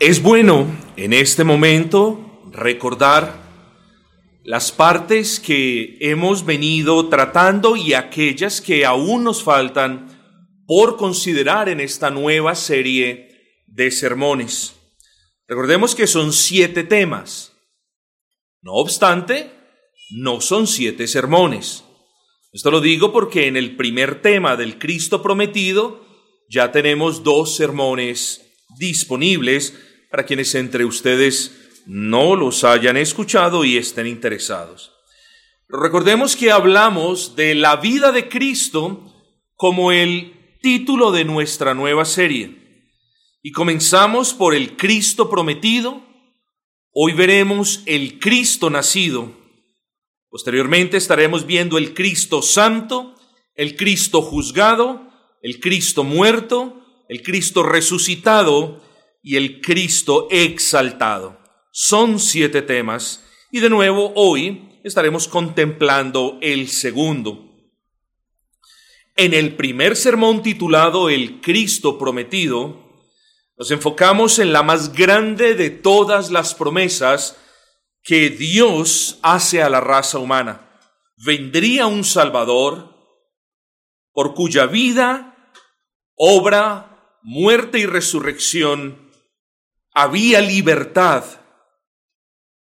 Es bueno en este momento recordar las partes que hemos venido tratando y aquellas que aún nos faltan por considerar en esta nueva serie de sermones. Recordemos que son siete temas. No obstante, no son siete sermones. Esto lo digo porque en el primer tema del Cristo prometido ya tenemos dos sermones disponibles para quienes entre ustedes no los hayan escuchado y estén interesados. Recordemos que hablamos de la vida de Cristo como el título de nuestra nueva serie. Y comenzamos por el Cristo prometido. Hoy veremos el Cristo nacido. Posteriormente estaremos viendo el Cristo santo, el Cristo juzgado, el Cristo muerto, el Cristo resucitado y el Cristo exaltado. Son siete temas y de nuevo hoy estaremos contemplando el segundo. En el primer sermón titulado El Cristo prometido, nos enfocamos en la más grande de todas las promesas que Dios hace a la raza humana. Vendría un Salvador por cuya vida, obra, muerte y resurrección había libertad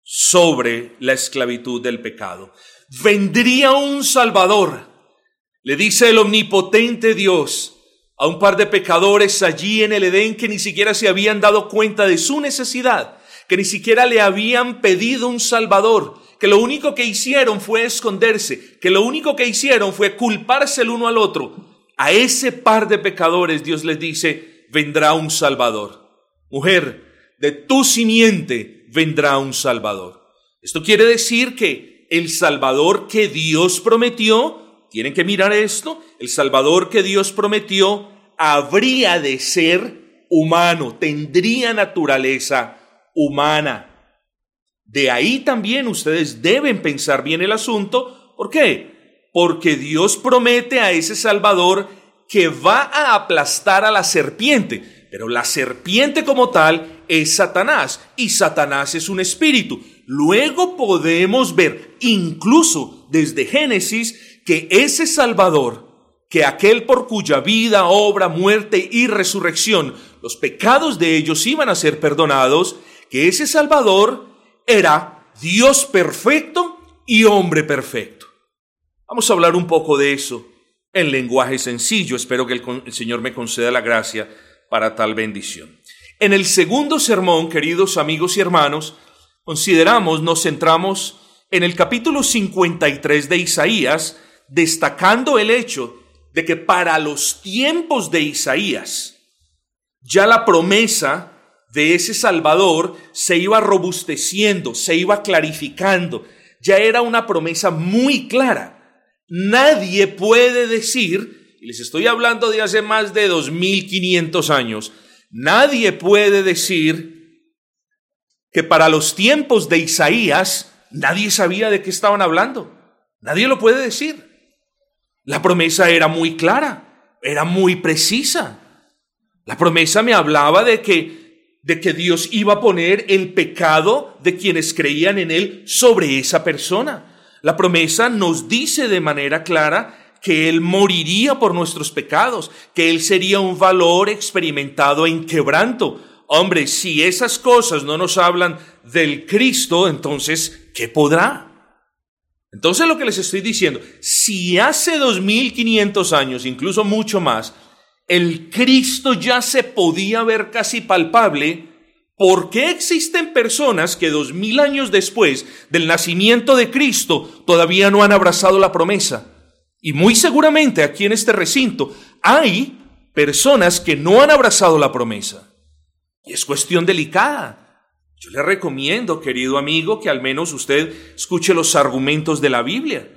sobre la esclavitud del pecado. Vendría un Salvador, le dice el omnipotente Dios a un par de pecadores allí en el Edén que ni siquiera se habían dado cuenta de su necesidad, que ni siquiera le habían pedido un Salvador, que lo único que hicieron fue esconderse, que lo único que hicieron fue culparse el uno al otro. A ese par de pecadores Dios les dice, vendrá un Salvador. Mujer, de tu simiente vendrá un Salvador. Esto quiere decir que el Salvador que Dios prometió, tienen que mirar esto, el Salvador que Dios prometió habría de ser humano, tendría naturaleza humana. De ahí también ustedes deben pensar bien el asunto. ¿Por qué? Porque Dios promete a ese Salvador que va a aplastar a la serpiente. Pero la serpiente como tal es Satanás y Satanás es un espíritu. Luego podemos ver, incluso desde Génesis, que ese Salvador, que aquel por cuya vida, obra, muerte y resurrección, los pecados de ellos iban a ser perdonados, que ese Salvador era Dios perfecto y hombre perfecto. Vamos a hablar un poco de eso en lenguaje sencillo. Espero que el, el Señor me conceda la gracia para tal bendición. En el segundo sermón, queridos amigos y hermanos, consideramos, nos centramos en el capítulo 53 de Isaías, destacando el hecho de que para los tiempos de Isaías, ya la promesa de ese Salvador se iba robusteciendo, se iba clarificando, ya era una promesa muy clara. Nadie puede decir, les estoy hablando de hace más de 2500 años, Nadie puede decir que para los tiempos de Isaías nadie sabía de qué estaban hablando. Nadie lo puede decir. La promesa era muy clara, era muy precisa. La promesa me hablaba de que de que Dios iba a poner el pecado de quienes creían en él sobre esa persona. La promesa nos dice de manera clara que Él moriría por nuestros pecados, que Él sería un valor experimentado en quebranto. Hombre, si esas cosas no nos hablan del Cristo, entonces, ¿qué podrá? Entonces lo que les estoy diciendo, si hace 2500 años, incluso mucho más, el Cristo ya se podía ver casi palpable, ¿por qué existen personas que dos mil años después del nacimiento de Cristo todavía no han abrazado la promesa? Y muy seguramente aquí en este recinto hay personas que no han abrazado la promesa. Y es cuestión delicada. Yo le recomiendo, querido amigo, que al menos usted escuche los argumentos de la Biblia.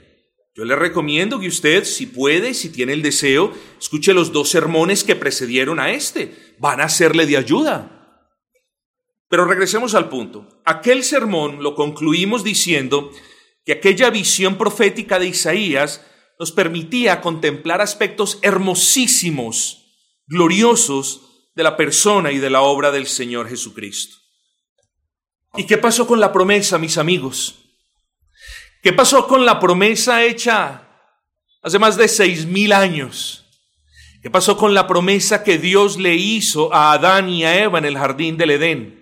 Yo le recomiendo que usted, si puede, si tiene el deseo, escuche los dos sermones que precedieron a este. Van a serle de ayuda. Pero regresemos al punto. Aquel sermón lo concluimos diciendo que aquella visión profética de Isaías nos permitía contemplar aspectos hermosísimos, gloriosos de la persona y de la obra del Señor Jesucristo. ¿Y qué pasó con la promesa, mis amigos? ¿Qué pasó con la promesa hecha hace más de seis mil años? ¿Qué pasó con la promesa que Dios le hizo a Adán y a Eva en el jardín del Edén?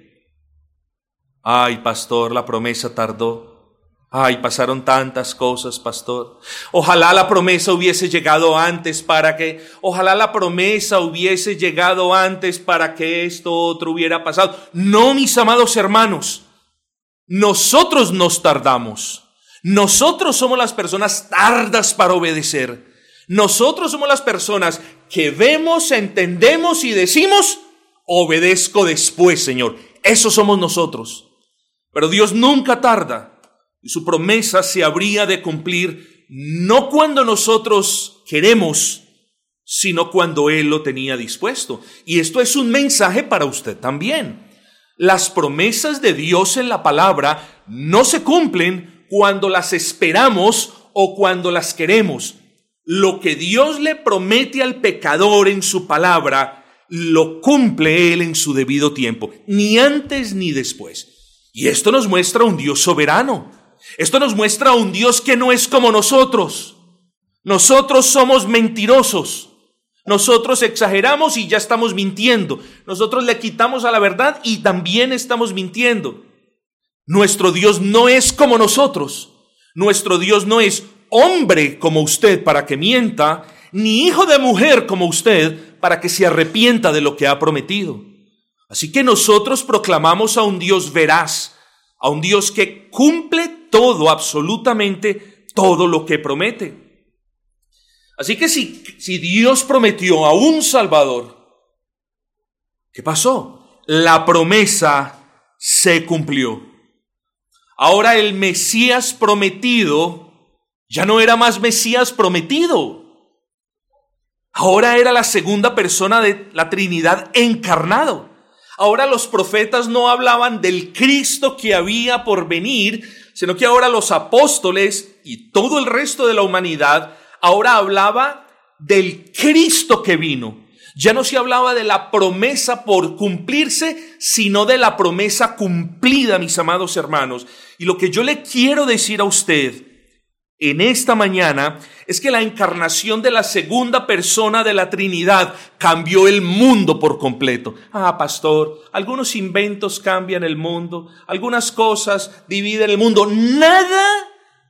Ay, pastor, la promesa tardó. Ay, pasaron tantas cosas, pastor. Ojalá la promesa hubiese llegado antes para que, ojalá la promesa hubiese llegado antes para que esto otro hubiera pasado. No, mis amados hermanos, nosotros nos tardamos. Nosotros somos las personas tardas para obedecer. Nosotros somos las personas que vemos, entendemos y decimos, obedezco después, Señor. Eso somos nosotros. Pero Dios nunca tarda su promesa se habría de cumplir no cuando nosotros queremos, sino cuando Él lo tenía dispuesto. Y esto es un mensaje para usted también. Las promesas de Dios en la palabra no se cumplen cuando las esperamos o cuando las queremos. Lo que Dios le promete al pecador en su palabra, lo cumple Él en su debido tiempo, ni antes ni después. Y esto nos muestra un Dios soberano, esto nos muestra a un Dios que no es como nosotros. Nosotros somos mentirosos. Nosotros exageramos y ya estamos mintiendo. Nosotros le quitamos a la verdad y también estamos mintiendo. Nuestro Dios no es como nosotros. Nuestro Dios no es hombre como usted para que mienta, ni hijo de mujer como usted para que se arrepienta de lo que ha prometido. Así que nosotros proclamamos a un Dios veraz, a un Dios que cumple todo, absolutamente todo lo que promete. Así que si, si Dios prometió a un Salvador, ¿qué pasó? La promesa se cumplió. Ahora el Mesías prometido ya no era más Mesías prometido. Ahora era la segunda persona de la Trinidad encarnado. Ahora los profetas no hablaban del Cristo que había por venir, sino que ahora los apóstoles y todo el resto de la humanidad ahora hablaba del Cristo que vino. Ya no se hablaba de la promesa por cumplirse, sino de la promesa cumplida, mis amados hermanos. Y lo que yo le quiero decir a usted en esta mañana es que la encarnación de la segunda persona de la Trinidad cambió el mundo por completo. Ah, pastor, algunos inventos cambian el mundo, algunas cosas dividen el mundo. Nada,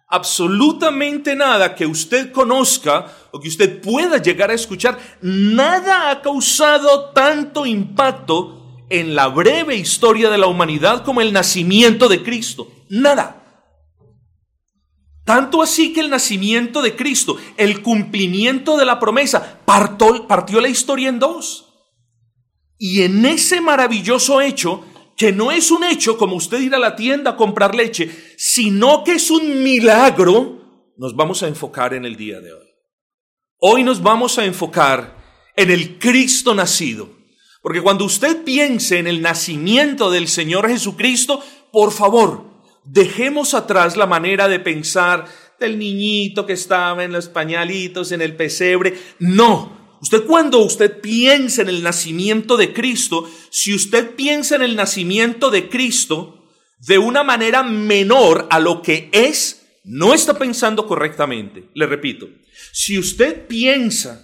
absolutamente nada que usted conozca o que usted pueda llegar a escuchar, nada ha causado tanto impacto en la breve historia de la humanidad como el nacimiento de Cristo. Nada. Tanto así que el nacimiento de Cristo, el cumplimiento de la promesa, partió la historia en dos. Y en ese maravilloso hecho, que no es un hecho como usted ir a la tienda a comprar leche, sino que es un milagro, nos vamos a enfocar en el día de hoy. Hoy nos vamos a enfocar en el Cristo nacido. Porque cuando usted piense en el nacimiento del Señor Jesucristo, por favor, Dejemos atrás la manera de pensar del niñito que estaba en los pañalitos, en el pesebre. No. Usted cuando usted piensa en el nacimiento de Cristo, si usted piensa en el nacimiento de Cristo de una manera menor a lo que es, no está pensando correctamente. Le repito, si usted piensa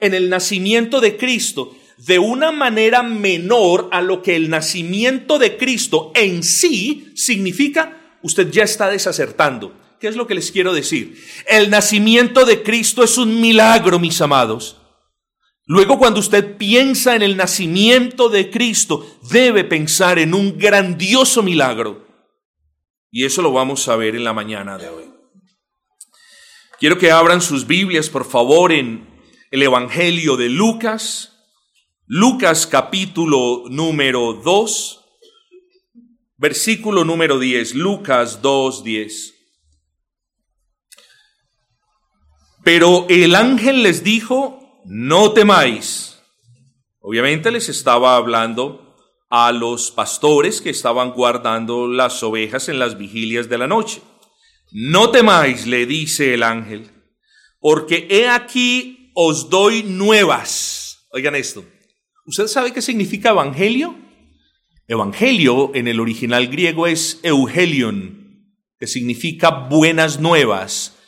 en el nacimiento de Cristo de una manera menor a lo que el nacimiento de Cristo en sí significa, usted ya está desacertando. ¿Qué es lo que les quiero decir? El nacimiento de Cristo es un milagro, mis amados. Luego, cuando usted piensa en el nacimiento de Cristo, debe pensar en un grandioso milagro. Y eso lo vamos a ver en la mañana de hoy. Quiero que abran sus Biblias, por favor, en el Evangelio de Lucas, Lucas capítulo número 2, versículo número 10, Lucas 2, 10. Pero el ángel les dijo, no temáis. Obviamente les estaba hablando a los pastores que estaban guardando las ovejas en las vigilias de la noche. No temáis, le dice el ángel, porque he aquí os doy nuevas. Oigan esto ¿Usted sabe qué significa evangelio? Evangelio en el original griego es eugelion, que significa buenas nuevas.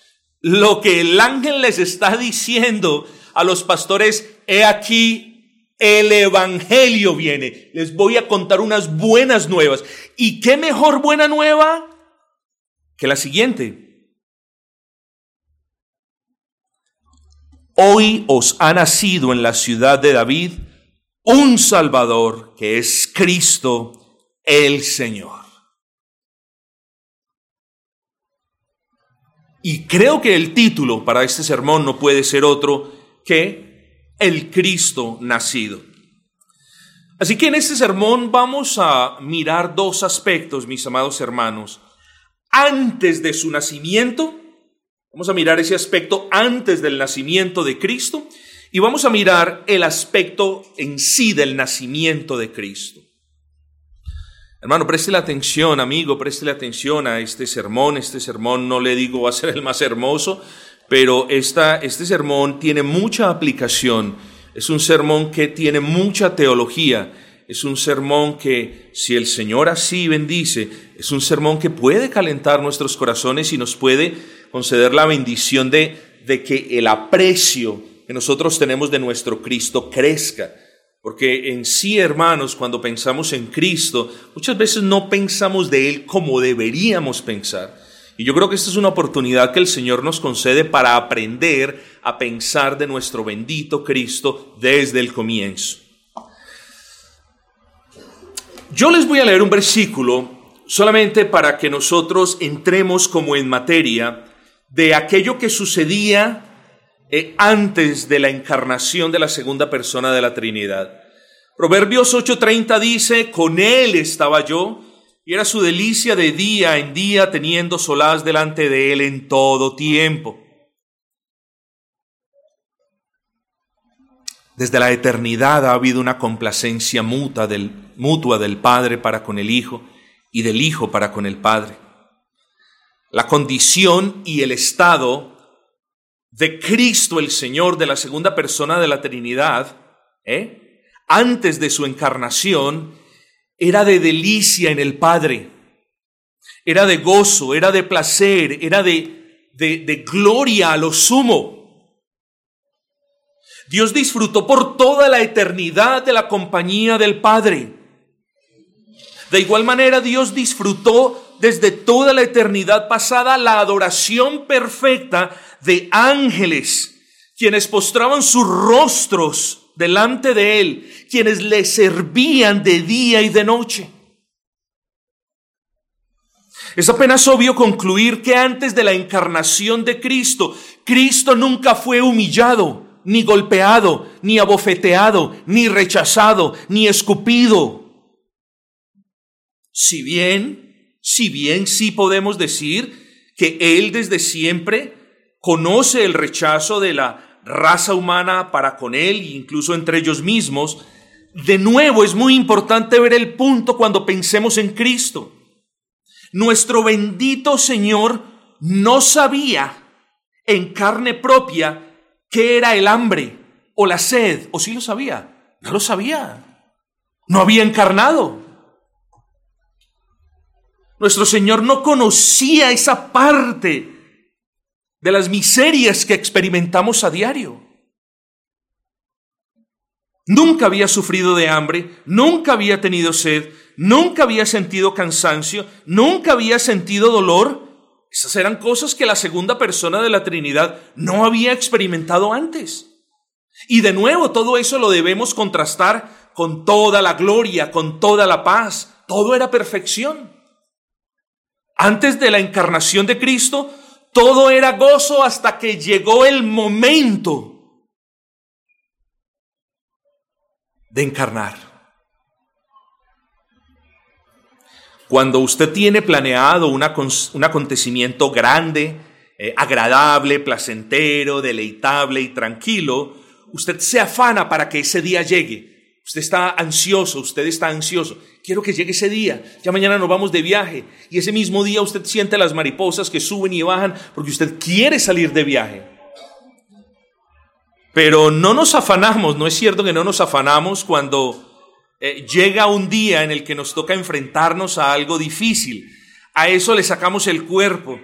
Lo que el ángel les está diciendo a los pastores, he aquí, el evangelio viene. Les voy a contar unas buenas nuevas. ¿Y qué mejor buena nueva que la siguiente? Hoy os ha nacido en la ciudad de David un Salvador que es Cristo el Señor. Y creo que el título para este sermón no puede ser otro que el Cristo nacido. Así que en este sermón vamos a mirar dos aspectos, mis amados hermanos. Antes de su nacimiento, vamos a mirar ese aspecto antes del nacimiento de Cristo y vamos a mirar el aspecto en sí del nacimiento de Cristo. Hermano, preste la atención, amigo, preste la atención a este sermón. Este sermón no le digo va a ser el más hermoso, pero esta, este sermón tiene mucha aplicación. Es un sermón que tiene mucha teología. Es un sermón que, si el Señor así bendice, es un sermón que puede calentar nuestros corazones y nos puede conceder la bendición de, de que el aprecio nosotros tenemos de nuestro Cristo crezca. Porque en sí, hermanos, cuando pensamos en Cristo, muchas veces no pensamos de Él como deberíamos pensar. Y yo creo que esta es una oportunidad que el Señor nos concede para aprender a pensar de nuestro bendito Cristo desde el comienzo. Yo les voy a leer un versículo solamente para que nosotros entremos como en materia de aquello que sucedía eh, antes de la encarnación de la segunda persona de la Trinidad. Proverbios 8:30 dice, con él estaba yo, y era su delicia de día en día, teniendo solaz delante de él en todo tiempo. Desde la eternidad ha habido una complacencia del, mutua del Padre para con el Hijo y del Hijo para con el Padre. La condición y el estado de Cristo el Señor, de la segunda persona de la Trinidad, ¿eh? antes de su encarnación, era de delicia en el Padre, era de gozo, era de placer, era de, de, de gloria a lo sumo. Dios disfrutó por toda la eternidad de la compañía del Padre. De igual manera, Dios disfrutó desde toda la eternidad pasada la adoración perfecta de ángeles, quienes postraban sus rostros delante de Él, quienes le servían de día y de noche. Es apenas obvio concluir que antes de la encarnación de Cristo, Cristo nunca fue humillado, ni golpeado, ni abofeteado, ni rechazado, ni escupido. Si bien, si bien sí podemos decir que Él desde siempre conoce el rechazo de la raza humana para con él, incluso entre ellos mismos, de nuevo es muy importante ver el punto cuando pensemos en Cristo. Nuestro bendito Señor no sabía en carne propia qué era el hambre o la sed, o sí lo sabía, no lo sabía, no había encarnado. Nuestro Señor no conocía esa parte de las miserias que experimentamos a diario. Nunca había sufrido de hambre, nunca había tenido sed, nunca había sentido cansancio, nunca había sentido dolor. Esas eran cosas que la segunda persona de la Trinidad no había experimentado antes. Y de nuevo todo eso lo debemos contrastar con toda la gloria, con toda la paz. Todo era perfección. Antes de la encarnación de Cristo, todo era gozo hasta que llegó el momento de encarnar. Cuando usted tiene planeado un acontecimiento grande, eh, agradable, placentero, deleitable y tranquilo, usted se afana para que ese día llegue. Usted está ansioso, usted está ansioso. Quiero que llegue ese día. Ya mañana nos vamos de viaje. Y ese mismo día usted siente las mariposas que suben y bajan porque usted quiere salir de viaje. Pero no nos afanamos, no es cierto que no nos afanamos cuando eh, llega un día en el que nos toca enfrentarnos a algo difícil. A eso le sacamos el cuerpo,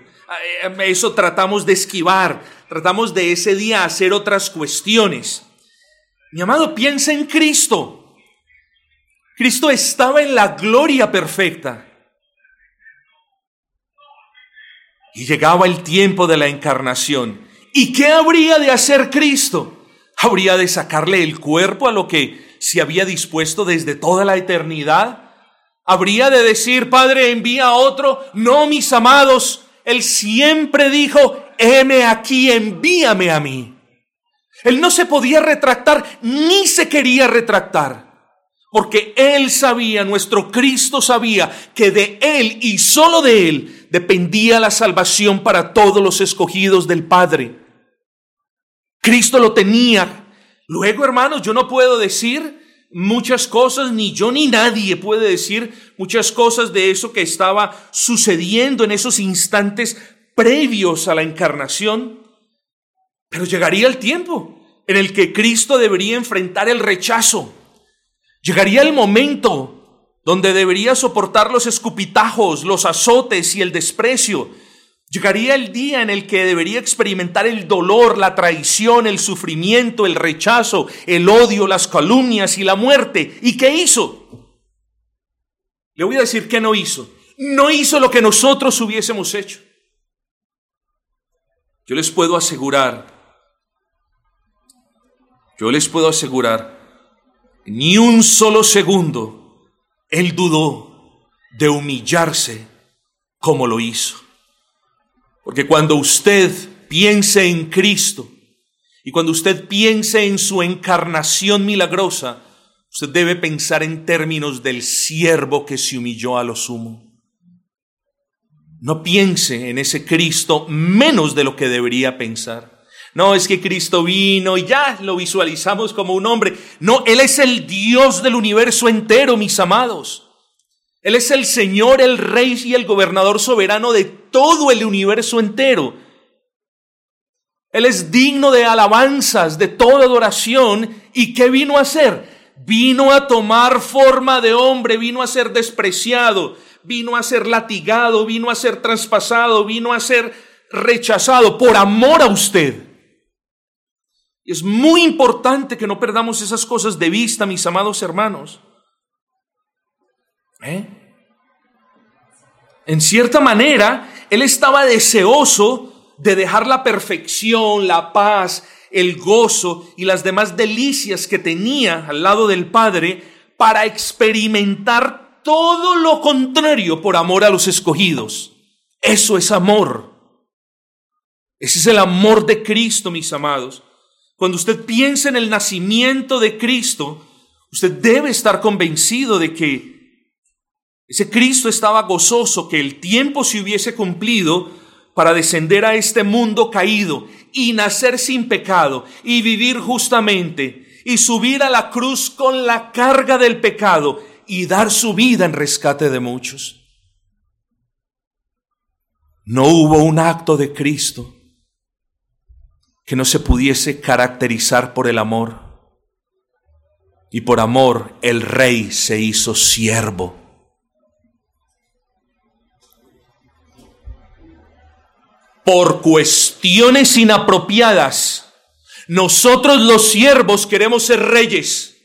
a eso tratamos de esquivar, tratamos de ese día hacer otras cuestiones. Mi amado, piensa en Cristo. Cristo estaba en la gloria perfecta. Y llegaba el tiempo de la encarnación. ¿Y qué habría de hacer Cristo? ¿Habría de sacarle el cuerpo a lo que se había dispuesto desde toda la eternidad? ¿Habría de decir, Padre, envía a otro? No, mis amados, Él siempre dijo, heme aquí, envíame a mí. Él no se podía retractar ni se quería retractar. Porque Él sabía, nuestro Cristo sabía, que de Él y solo de Él dependía la salvación para todos los escogidos del Padre. Cristo lo tenía. Luego, hermanos, yo no puedo decir muchas cosas, ni yo ni nadie puede decir muchas cosas de eso que estaba sucediendo en esos instantes previos a la encarnación. Pero llegaría el tiempo en el que Cristo debería enfrentar el rechazo. Llegaría el momento donde debería soportar los escupitajos, los azotes y el desprecio. Llegaría el día en el que debería experimentar el dolor, la traición, el sufrimiento, el rechazo, el odio, las calumnias y la muerte. ¿Y qué hizo? Le voy a decir qué no hizo. No hizo lo que nosotros hubiésemos hecho. Yo les puedo asegurar, yo les puedo asegurar, ni un solo segundo él dudó de humillarse como lo hizo. Porque cuando usted piense en Cristo y cuando usted piense en su encarnación milagrosa, usted debe pensar en términos del siervo que se humilló a lo sumo. No piense en ese Cristo menos de lo que debería pensar. No es que Cristo vino y ya lo visualizamos como un hombre. No, Él es el Dios del universo entero, mis amados. Él es el Señor, el Rey y el gobernador soberano de todo el universo entero. Él es digno de alabanzas, de toda adoración. ¿Y qué vino a hacer? Vino a tomar forma de hombre, vino a ser despreciado, vino a ser latigado, vino a ser traspasado, vino a ser rechazado por amor a usted. Es muy importante que no perdamos esas cosas de vista, mis amados hermanos. ¿Eh? En cierta manera, él estaba deseoso de dejar la perfección, la paz, el gozo y las demás delicias que tenía al lado del Padre para experimentar todo lo contrario por amor a los escogidos. Eso es amor. Ese es el amor de Cristo, mis amados. Cuando usted piensa en el nacimiento de Cristo, usted debe estar convencido de que ese Cristo estaba gozoso, que el tiempo se hubiese cumplido para descender a este mundo caído y nacer sin pecado y vivir justamente y subir a la cruz con la carga del pecado y dar su vida en rescate de muchos. No hubo un acto de Cristo que no se pudiese caracterizar por el amor. Y por amor el rey se hizo siervo. Por cuestiones inapropiadas, nosotros los siervos queremos ser reyes.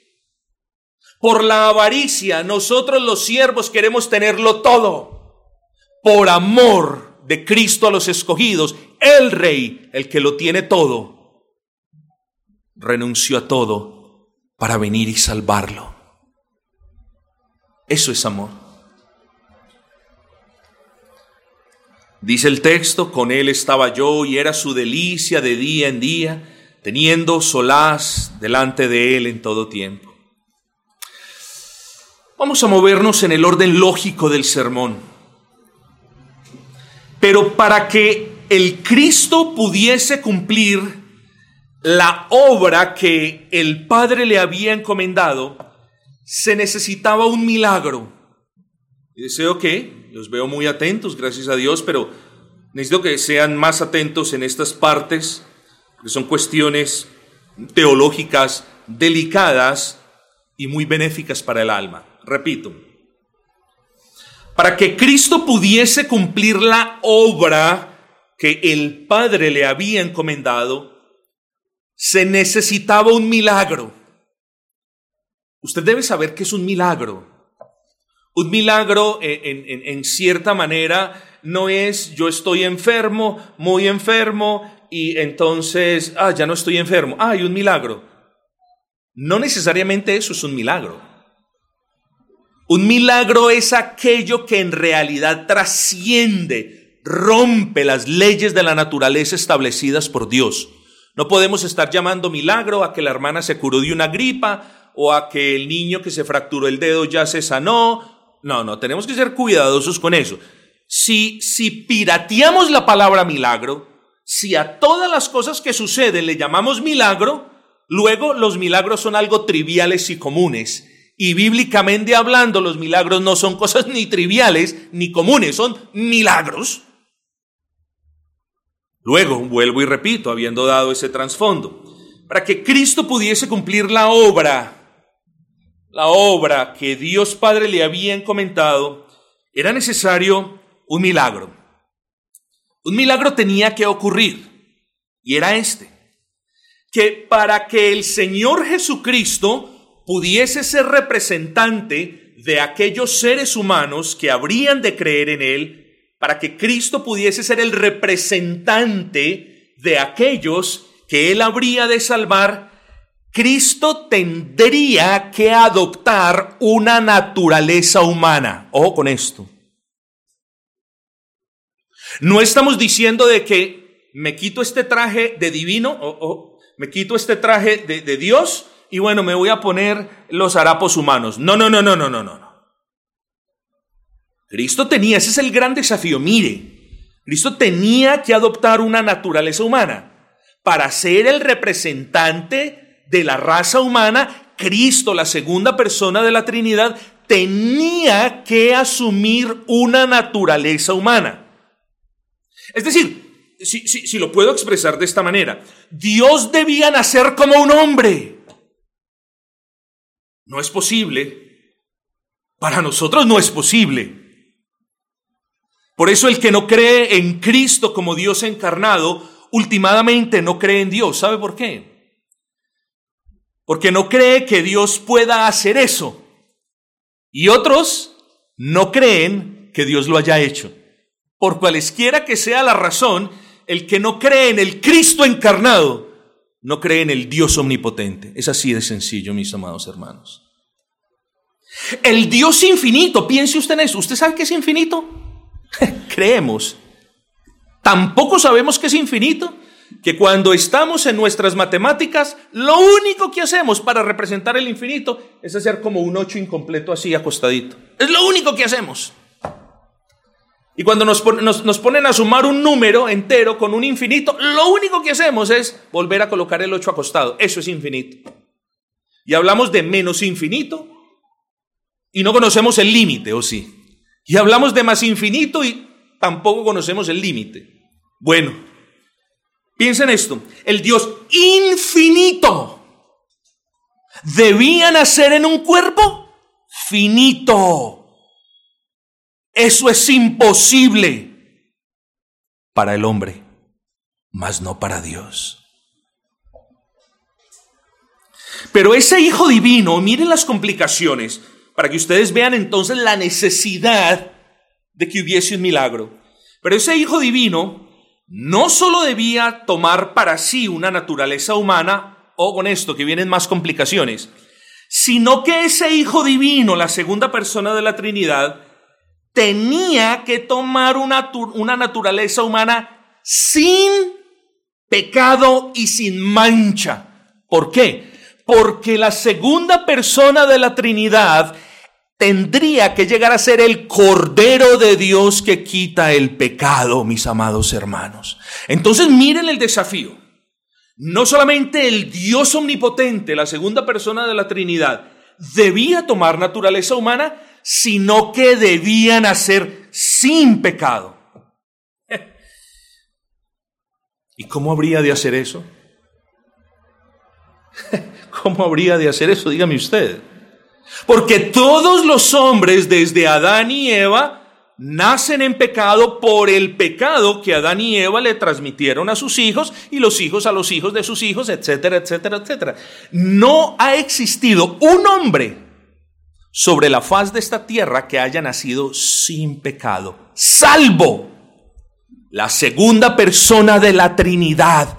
Por la avaricia, nosotros los siervos queremos tenerlo todo. Por amor de Cristo a los escogidos, el rey, el que lo tiene todo, renunció a todo para venir y salvarlo. Eso es amor. Dice el texto, con él estaba yo y era su delicia de día en día, teniendo solaz delante de él en todo tiempo. Vamos a movernos en el orden lógico del sermón. Pero para que el Cristo pudiese cumplir la obra que el Padre le había encomendado, se necesitaba un milagro. Y deseo que, los veo muy atentos, gracias a Dios, pero necesito que sean más atentos en estas partes, que son cuestiones teológicas delicadas y muy benéficas para el alma. Repito, para que Cristo pudiese cumplir la obra que el Padre le había encomendado, se necesitaba un milagro. Usted debe saber que es un milagro. Un milagro en, en, cierta manera no es yo estoy enfermo, muy enfermo, y entonces, ah, ya no estoy enfermo, ah, hay un milagro. No necesariamente eso es un milagro. Un milagro es aquello que en realidad trasciende, rompe las leyes de la naturaleza establecidas por Dios. No podemos estar llamando milagro a que la hermana se curó de una gripa o a que el niño que se fracturó el dedo ya se sanó. No, no, tenemos que ser cuidadosos con eso. Si, si pirateamos la palabra milagro, si a todas las cosas que suceden le llamamos milagro, luego los milagros son algo triviales y comunes y bíblicamente hablando, los milagros no son cosas ni triviales ni comunes, son milagros. Luego, vuelvo y repito, habiendo dado ese trasfondo, para que Cristo pudiese cumplir la obra, la obra que Dios Padre le había encomendado, era necesario un milagro. Un milagro tenía que ocurrir, y era este, que para que el Señor Jesucristo pudiese ser representante de aquellos seres humanos que habrían de creer en Él, para que Cristo pudiese ser el representante de aquellos que Él habría de salvar, Cristo tendría que adoptar una naturaleza humana. Ojo con esto. No estamos diciendo de que me quito este traje de divino, o, me quito este traje de, de Dios y bueno, me voy a poner los harapos humanos. No, no, no, no, no, no, no. Cristo tenía, ese es el gran desafío. Mire, Cristo tenía que adoptar una naturaleza humana para ser el representante de la raza humana. Cristo, la segunda persona de la Trinidad, tenía que asumir una naturaleza humana. Es decir, si, si lo puedo expresar de esta manera, Dios debía nacer como un hombre. No es posible. Para nosotros no es posible. Por eso el que no cree en Cristo como Dios encarnado, últimamente no cree en Dios. ¿Sabe por qué? Porque no cree que Dios pueda hacer eso. Y otros no creen que Dios lo haya hecho. Por cualesquiera que sea la razón, el que no cree en el Cristo encarnado, no cree en el Dios omnipotente. Es así de sencillo, mis amados hermanos. El Dios infinito, piense usted en eso. ¿Usted sabe qué es infinito? Creemos. Tampoco sabemos qué es infinito. Que cuando estamos en nuestras matemáticas, lo único que hacemos para representar el infinito es hacer como un 8 incompleto así acostadito. Es lo único que hacemos. Y cuando nos, nos, ponen a sumar un número entero con un infinito, lo único que hacemos es volver a colocar el 8 acostado. Eso es infinito. Y hablamos de menos infinito y no conocemos el límite, ¿o sí? Y hablamos de más infinito y tampoco conocemos el límite. Bueno, piensen esto, el Dios infinito debía nacer en un cuerpo finito. Eso es imposible para el hombre, mas no para Dios. Pero ese Hijo Divino, miren las complicaciones, para que ustedes vean entonces la necesidad de que hubiese un milagro. Pero ese Hijo Divino no solo debía tomar para sí una naturaleza humana, o con esto que vienen más complicaciones, sino que ese Hijo Divino, la segunda persona de la Trinidad, tenía que tomar una, una naturaleza humana sin pecado y sin mancha. ¿Por qué? Porque la segunda persona de la Trinidad tendría que llegar a ser el Cordero de Dios que quita el pecado, mis amados hermanos. Entonces miren el desafío. No solamente el Dios omnipotente, la segunda persona de la Trinidad, debía tomar naturaleza humana, sino que debían hacer sin pecado. ¿Y cómo habría de hacer eso? ¿Cómo habría de hacer eso? Dígame usted. Porque todos los hombres, desde Adán y Eva, nacen en pecado por el pecado que Adán y Eva le transmitieron a sus hijos y los hijos a los hijos de sus hijos, etcétera, etcétera, etcétera. No ha existido un hombre sobre la faz de esta tierra que haya nacido sin pecado, salvo la segunda persona de la Trinidad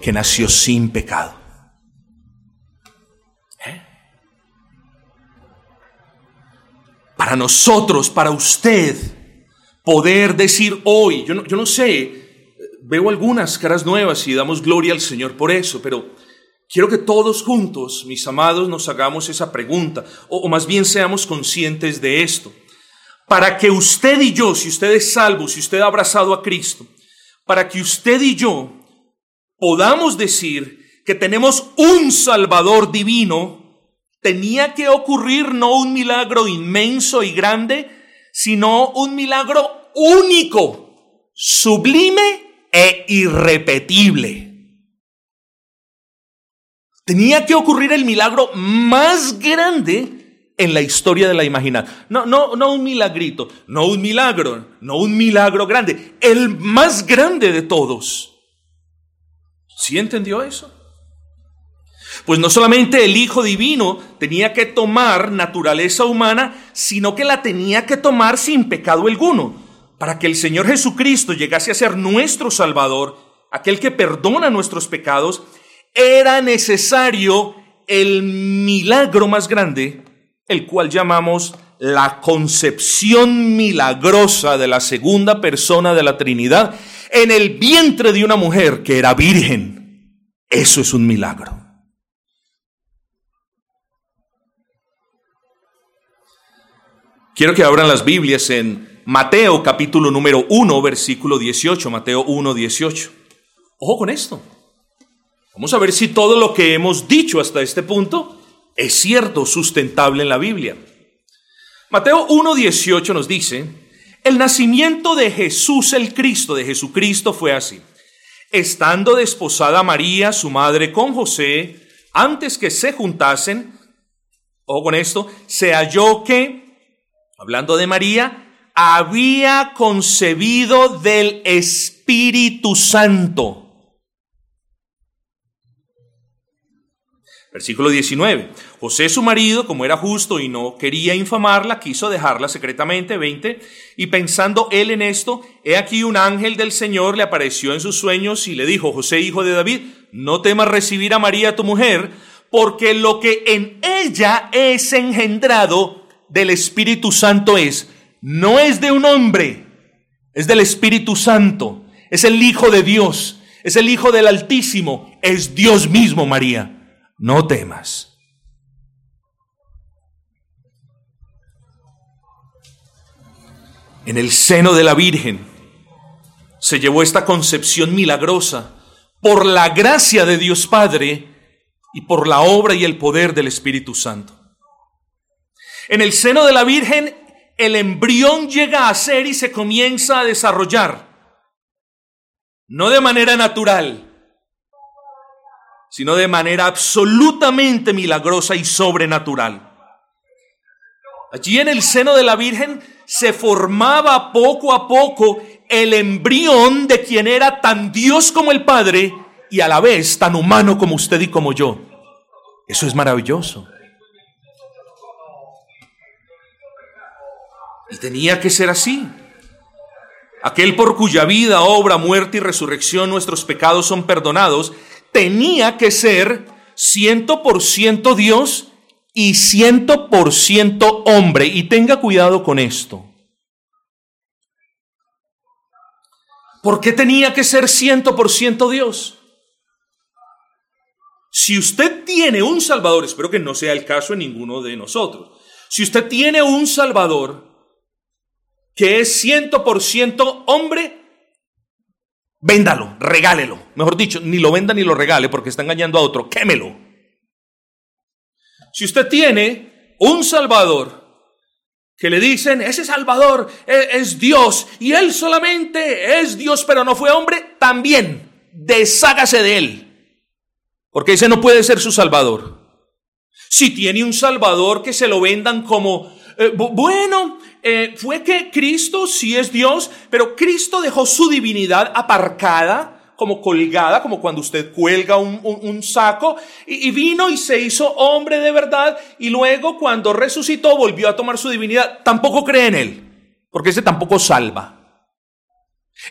que nació sin pecado. para nosotros, para usted, poder decir hoy, yo no, yo no sé, veo algunas caras nuevas y damos gloria al Señor por eso, pero quiero que todos juntos, mis amados, nos hagamos esa pregunta, o, más bien seamos conscientes de esto. Para que usted y yo, si usted es salvo, si usted ha abrazado a Cristo, para que usted y yo podamos decir que tenemos un Salvador divino, tenía que ocurrir no un milagro inmenso y grande, sino un milagro único, sublime e irrepetible. Tenía que ocurrir el milagro más grande en la historia de la imaginación. No, no, no un milagrito, no un milagro, no un milagro grande, el más grande de todos. ¿Sí entendió eso? Pues no solamente el Hijo Divino tenía que tomar naturaleza humana, sino que la tenía que tomar sin pecado alguno. Para que el Señor Jesucristo llegase a ser nuestro Salvador, aquel que perdona nuestros pecados, era necesario el milagro más grande, el cual llamamos la concepción milagrosa de la segunda persona de la Trinidad en el vientre de una mujer que era virgen. Eso es un milagro. Quiero que abran las Biblias en Mateo capítulo número 1, versículo 18, Mateo 1, 18. Ojo con esto. Vamos a ver si todo lo que hemos dicho hasta este punto es cierto, sustentable en la Biblia. Mateo 1, 18 nos dice, el nacimiento de Jesús el Cristo, de Jesucristo, fue así. Estando desposada María, su madre, con José, antes que se juntasen, ojo con esto, se halló que hablando de María, había concebido del Espíritu Santo. Versículo 19. José su marido, como era justo y no quería infamarla, quiso dejarla secretamente. 20. Y pensando él en esto, he aquí un ángel del Señor le apareció en sus sueños y le dijo, José hijo de David, no temas recibir a María tu mujer, porque lo que en ella es engendrado del Espíritu Santo es, no es de un hombre, es del Espíritu Santo, es el Hijo de Dios, es el Hijo del Altísimo, es Dios mismo, María. No temas. En el seno de la Virgen se llevó esta concepción milagrosa por la gracia de Dios Padre y por la obra y el poder del Espíritu Santo. En el seno de la Virgen, el embrión llega a ser y se comienza a desarrollar. No de manera natural, sino de manera absolutamente milagrosa y sobrenatural. Allí en el seno de la Virgen se formaba poco a poco el embrión de quien era tan Dios como el Padre y a la vez tan humano como usted y como yo. Eso es maravilloso. Y tenía que ser así. Aquel por cuya vida, obra, muerte y resurrección nuestros pecados son perdonados, tenía que ser ciento por ciento Dios y ciento por ciento hombre. Y tenga cuidado con esto. ¿Por qué tenía que ser ciento por ciento Dios? Si usted tiene un Salvador, espero que no sea el caso en ninguno de nosotros, si usted tiene un Salvador, que es ciento por ciento hombre, véndalo, regálelo. Mejor dicho, ni lo venda ni lo regale porque está engañando a otro, quémelo. Si usted tiene un Salvador que le dicen, ese Salvador es, es Dios y él solamente es Dios pero no fue hombre, también deshágase de él, porque ese no puede ser su Salvador. Si tiene un Salvador que se lo vendan como, eh, bueno, eh, fue que Cristo sí es Dios, pero Cristo dejó su divinidad aparcada como colgada, como cuando usted cuelga un, saco, y, vino y se hizo hombre de verdad, y luego cuando resucitó volvió a tomar su divinidad. Tampoco cree en él, porque ese tampoco salva.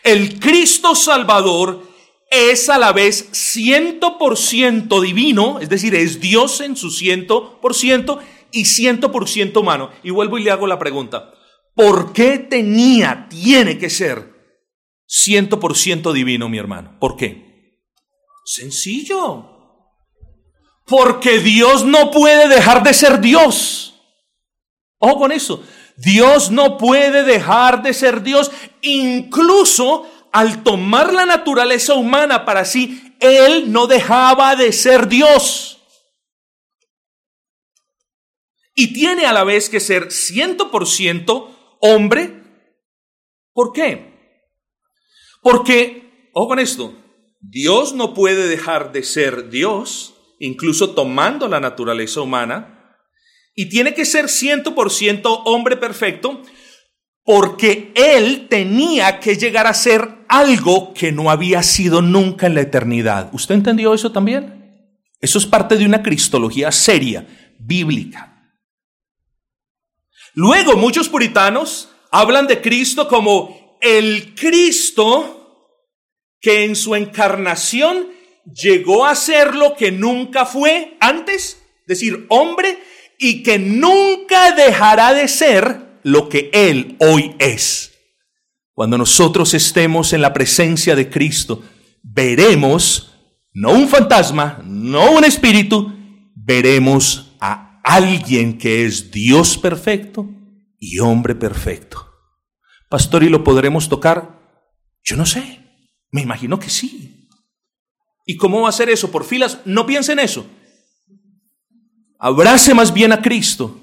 El Cristo Salvador es a la vez ciento por ciento divino, es decir, es Dios en su ciento por ciento y ciento por ciento humano. Y vuelvo y le hago la pregunta, ¿por qué tenía, tiene que ser ciento por ciento divino, mi hermano. ¿Por qué? Sencillo. Porque Dios no puede dejar de ser Dios. Ojo con eso. Dios no puede dejar de ser Dios, incluso al tomar la naturaleza humana para sí, Él no dejaba de ser Dios. Y tiene a la vez que ser ciento por ciento hombre. ¿Por qué? Porque, ojo con esto, Dios no puede dejar de ser Dios, incluso tomando la naturaleza humana, y tiene que ser ciento por ciento hombre perfecto, porque Él tenía que llegar a ser algo que no había sido nunca en la eternidad. ¿Usted entendió eso también? Eso es parte de una cristología seria, bíblica. Luego, muchos puritanos hablan de Cristo como el Cristo que en su encarnación llegó a ser lo que nunca fue antes, es decir, hombre, y que nunca dejará de ser lo que Él hoy es. Cuando nosotros estemos en la presencia de Cristo, veremos no un fantasma, no un espíritu, veremos alguien que es Dios perfecto y hombre perfecto. Pastor, ¿y lo podremos tocar? Yo no sé. Me imagino que sí. ¿Y cómo va a ser eso? ¿Por filas? No piense en eso. Abrace más bien a Cristo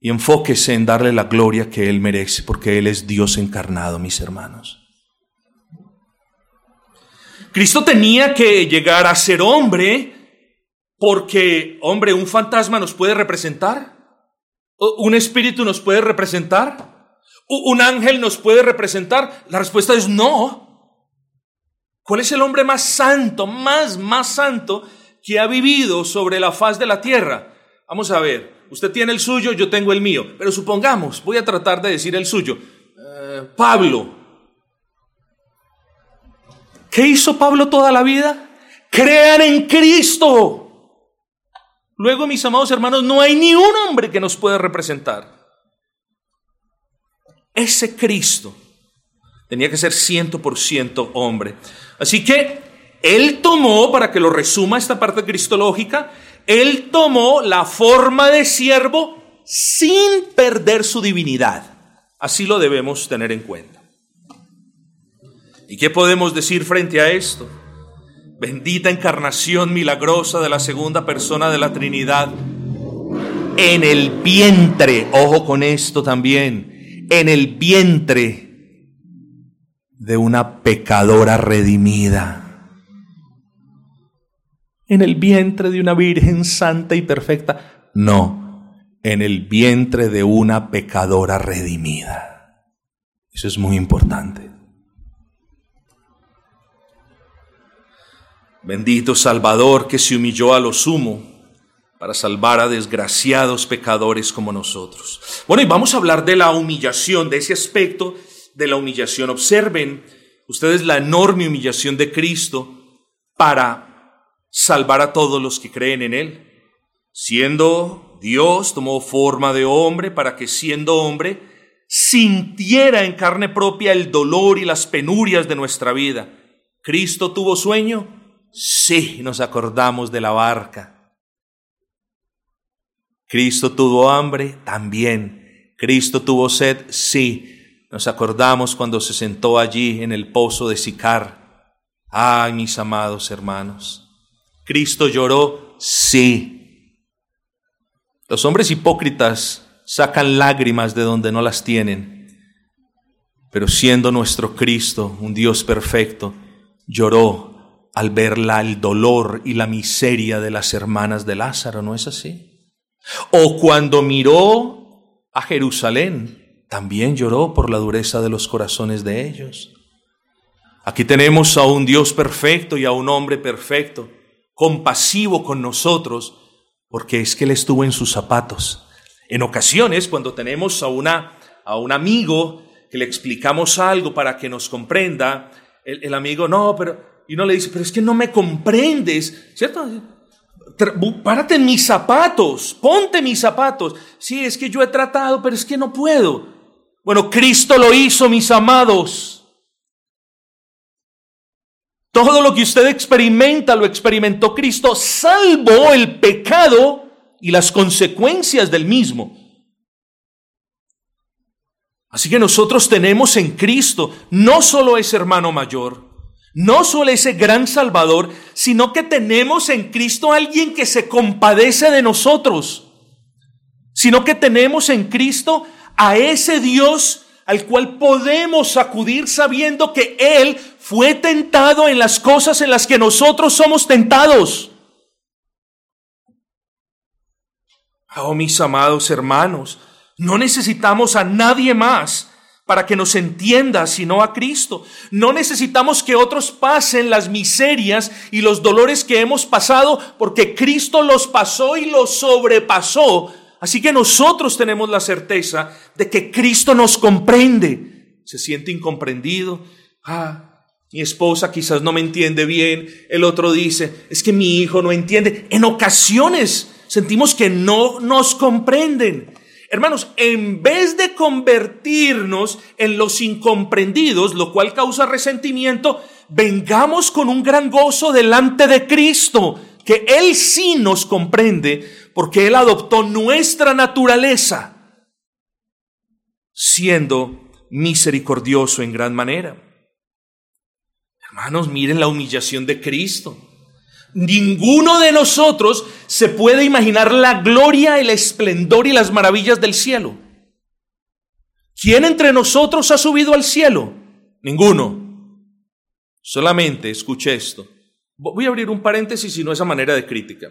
y enfóquese en darle la gloria que Él merece, porque Él es Dios encarnado, mis hermanos. Cristo tenía que llegar a ser hombre porque, hombre, un fantasma nos puede representar. ¿Un espíritu nos puede representar? ¿Un ángel nos puede representar? La respuesta es no. ¿Cuál es el hombre más santo, más, más santo que ha vivido sobre la faz de la tierra? Vamos a ver, usted tiene el suyo, yo tengo el mío, pero supongamos, voy a tratar de decir el suyo. Eh, Pablo. ¿Qué hizo Pablo toda la vida? Crean en Cristo. Luego, mis amados hermanos, no hay ni un hombre que nos pueda representar. Ese Cristo tenía que ser ciento por ciento hombre. Así que él tomó, para que lo resuma esta parte cristológica, él tomó la forma de siervo sin perder su divinidad. Así lo debemos tener en cuenta. ¿Y qué podemos decir frente a esto? Bendita encarnación milagrosa de la segunda persona de la Trinidad. En el vientre, ojo con esto también, en el vientre de una pecadora redimida. En el vientre de una Virgen santa y perfecta. No, en el vientre de una pecadora redimida. Eso es muy importante. Bendito Salvador que se humilló a lo sumo para salvar a desgraciados pecadores como nosotros. Bueno, y vamos a hablar de la humillación, de ese aspecto de la humillación. Observen ustedes la enorme humillación de Cristo para salvar a todos los que creen en Él. Siendo Dios, tomó forma de hombre para que siendo hombre, sintiera en carne propia el dolor y las penurias de nuestra vida. Cristo tuvo sueño, Sí, nos acordamos de la barca. Cristo tuvo hambre, también. Cristo tuvo sed, sí. Nos acordamos cuando se sentó allí en el pozo de Sicar. Ay, mis amados hermanos. Cristo lloró, sí. Los hombres hipócritas sacan lágrimas de donde no las tienen. pero siendo nuestro Cristo un Dios perfecto, lloró al ver la, el dolor y la miseria de las hermanas de Lázaro, ¿no es así? O cuando miró a Jerusalén, también lloró por la dureza de los corazones de ellos. Aquí tenemos a un Dios perfecto y a un hombre perfecto, compasivo con nosotros, porque es que Él estuvo en sus zapatos. En ocasiones, cuando tenemos a, una, a un amigo que le explicamos algo para que nos comprenda, el, amigo, no, pero, y no le dice, pero es que no me comprendes, ¿cierto? Párate en mis zapatos, ponte mis zapatos. Sí, es que yo he tratado, pero es que no puedo. Bueno, Cristo lo hizo, mis amados. Todo lo que usted experimenta lo experimentó Cristo, salvo el pecado y las consecuencias del mismo. Así que nosotros tenemos en Cristo no solo ese hermano mayor, no solo ese gran Salvador, sino que tenemos en Cristo alguien que se compadece de nosotros, sino que tenemos en Cristo a ese Dios al cual podemos acudir sabiendo que Él fue tentado en las cosas en las que nosotros somos tentados. Oh, mis amados hermanos, no necesitamos a nadie más para que nos entienda, sino a Cristo. No necesitamos que otros pasen las miserias y los dolores que hemos pasado, porque Cristo los pasó y los sobrepasó. Así que nosotros tenemos la certeza de que Cristo nos comprende. Se siente incomprendido. Ah, mi esposa quizás no me entiende bien. El otro dice, es que mi hijo no entiende. En ocasiones sentimos que no nos comprenden. Hermanos, en vez de convertirnos en los incomprendidos, lo cual causa resentimiento, vengamos con un gran gozo delante de Cristo, que Él sí nos comprende, porque Él adoptó nuestra naturaleza, siendo misericordioso en gran manera. Hermanos, miren la humillación de Cristo. Ninguno de nosotros se puede imaginar la gloria, el esplendor y las maravillas del cielo. ¿Quién entre nosotros ha subido al cielo? Ninguno. Solamente, escuche esto. Voy a abrir un paréntesis y no esa manera de crítica.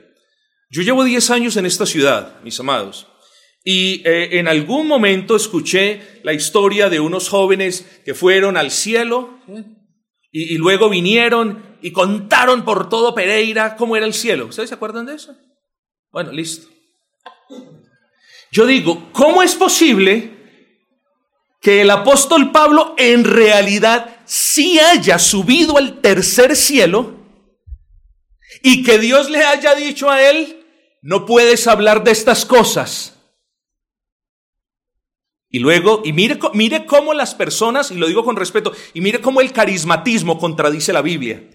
Yo llevo 10 años en esta ciudad, mis amados, y eh, en algún momento escuché la historia de unos jóvenes que fueron al cielo y, luego vinieron y contaron por todo Pereira cómo era el cielo. ¿Ustedes se acuerdan de eso? Bueno, listo. Yo digo, ¿cómo es posible que el apóstol Pablo en realidad sí haya subido al tercer cielo y que Dios le haya dicho a él, no puedes hablar de estas cosas? Y luego, y mire, mire cómo las personas, y lo digo con respeto, y mire cómo el carismatismo contradice la Biblia.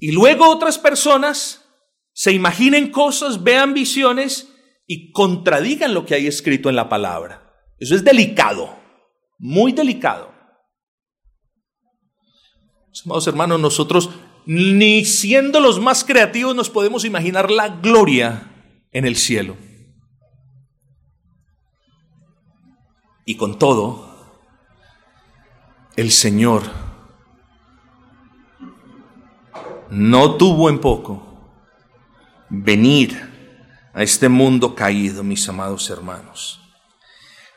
Y luego otras personas se imaginen cosas, vean visiones y contradigan lo que hay escrito en la palabra. Eso es delicado, muy delicado. Amados hermanos, nosotros ni siendo los más creativos nos podemos imaginar la gloria en el cielo. Y con todo, el Señor no tuvo en poco venir a este mundo caído, mis amados hermanos.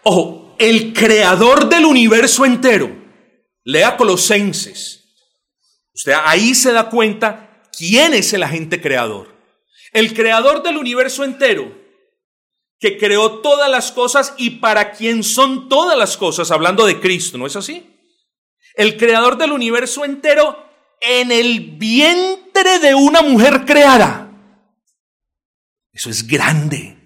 Ojo, el creador del universo entero, lea Colosenses. Usted ahí se da cuenta quién es el agente creador. El creador del universo entero que creó todas las cosas y para quien son todas las cosas, hablando de Cristo, ¿no es así? El creador del universo entero en el vientre de una mujer creada. Eso es grande.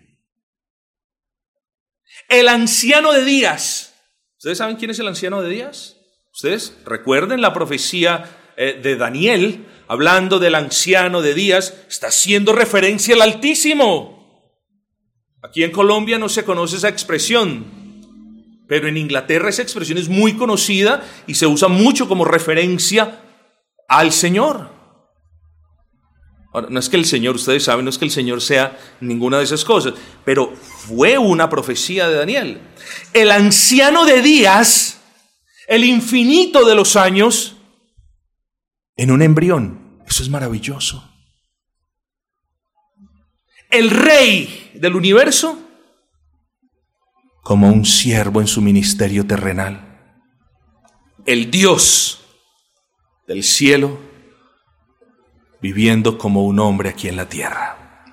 El anciano de días. ¿Ustedes saben quién es el anciano de días? Ustedes recuerden la profecía eh, de Daniel, hablando del anciano de días, está haciendo referencia al Altísimo. Aquí en Colombia no se conoce esa expresión, pero en Inglaterra esa expresión es muy conocida y se usa mucho como referencia al Señor. Ahora, no es que el Señor, ustedes saben, no es que el Señor sea ninguna de esas cosas, pero fue una profecía de Daniel. El anciano de días el infinito de los años en un embrión. Eso es maravilloso. El rey del universo como un siervo en su ministerio terrenal. El Dios del cielo viviendo como un hombre aquí en la tierra.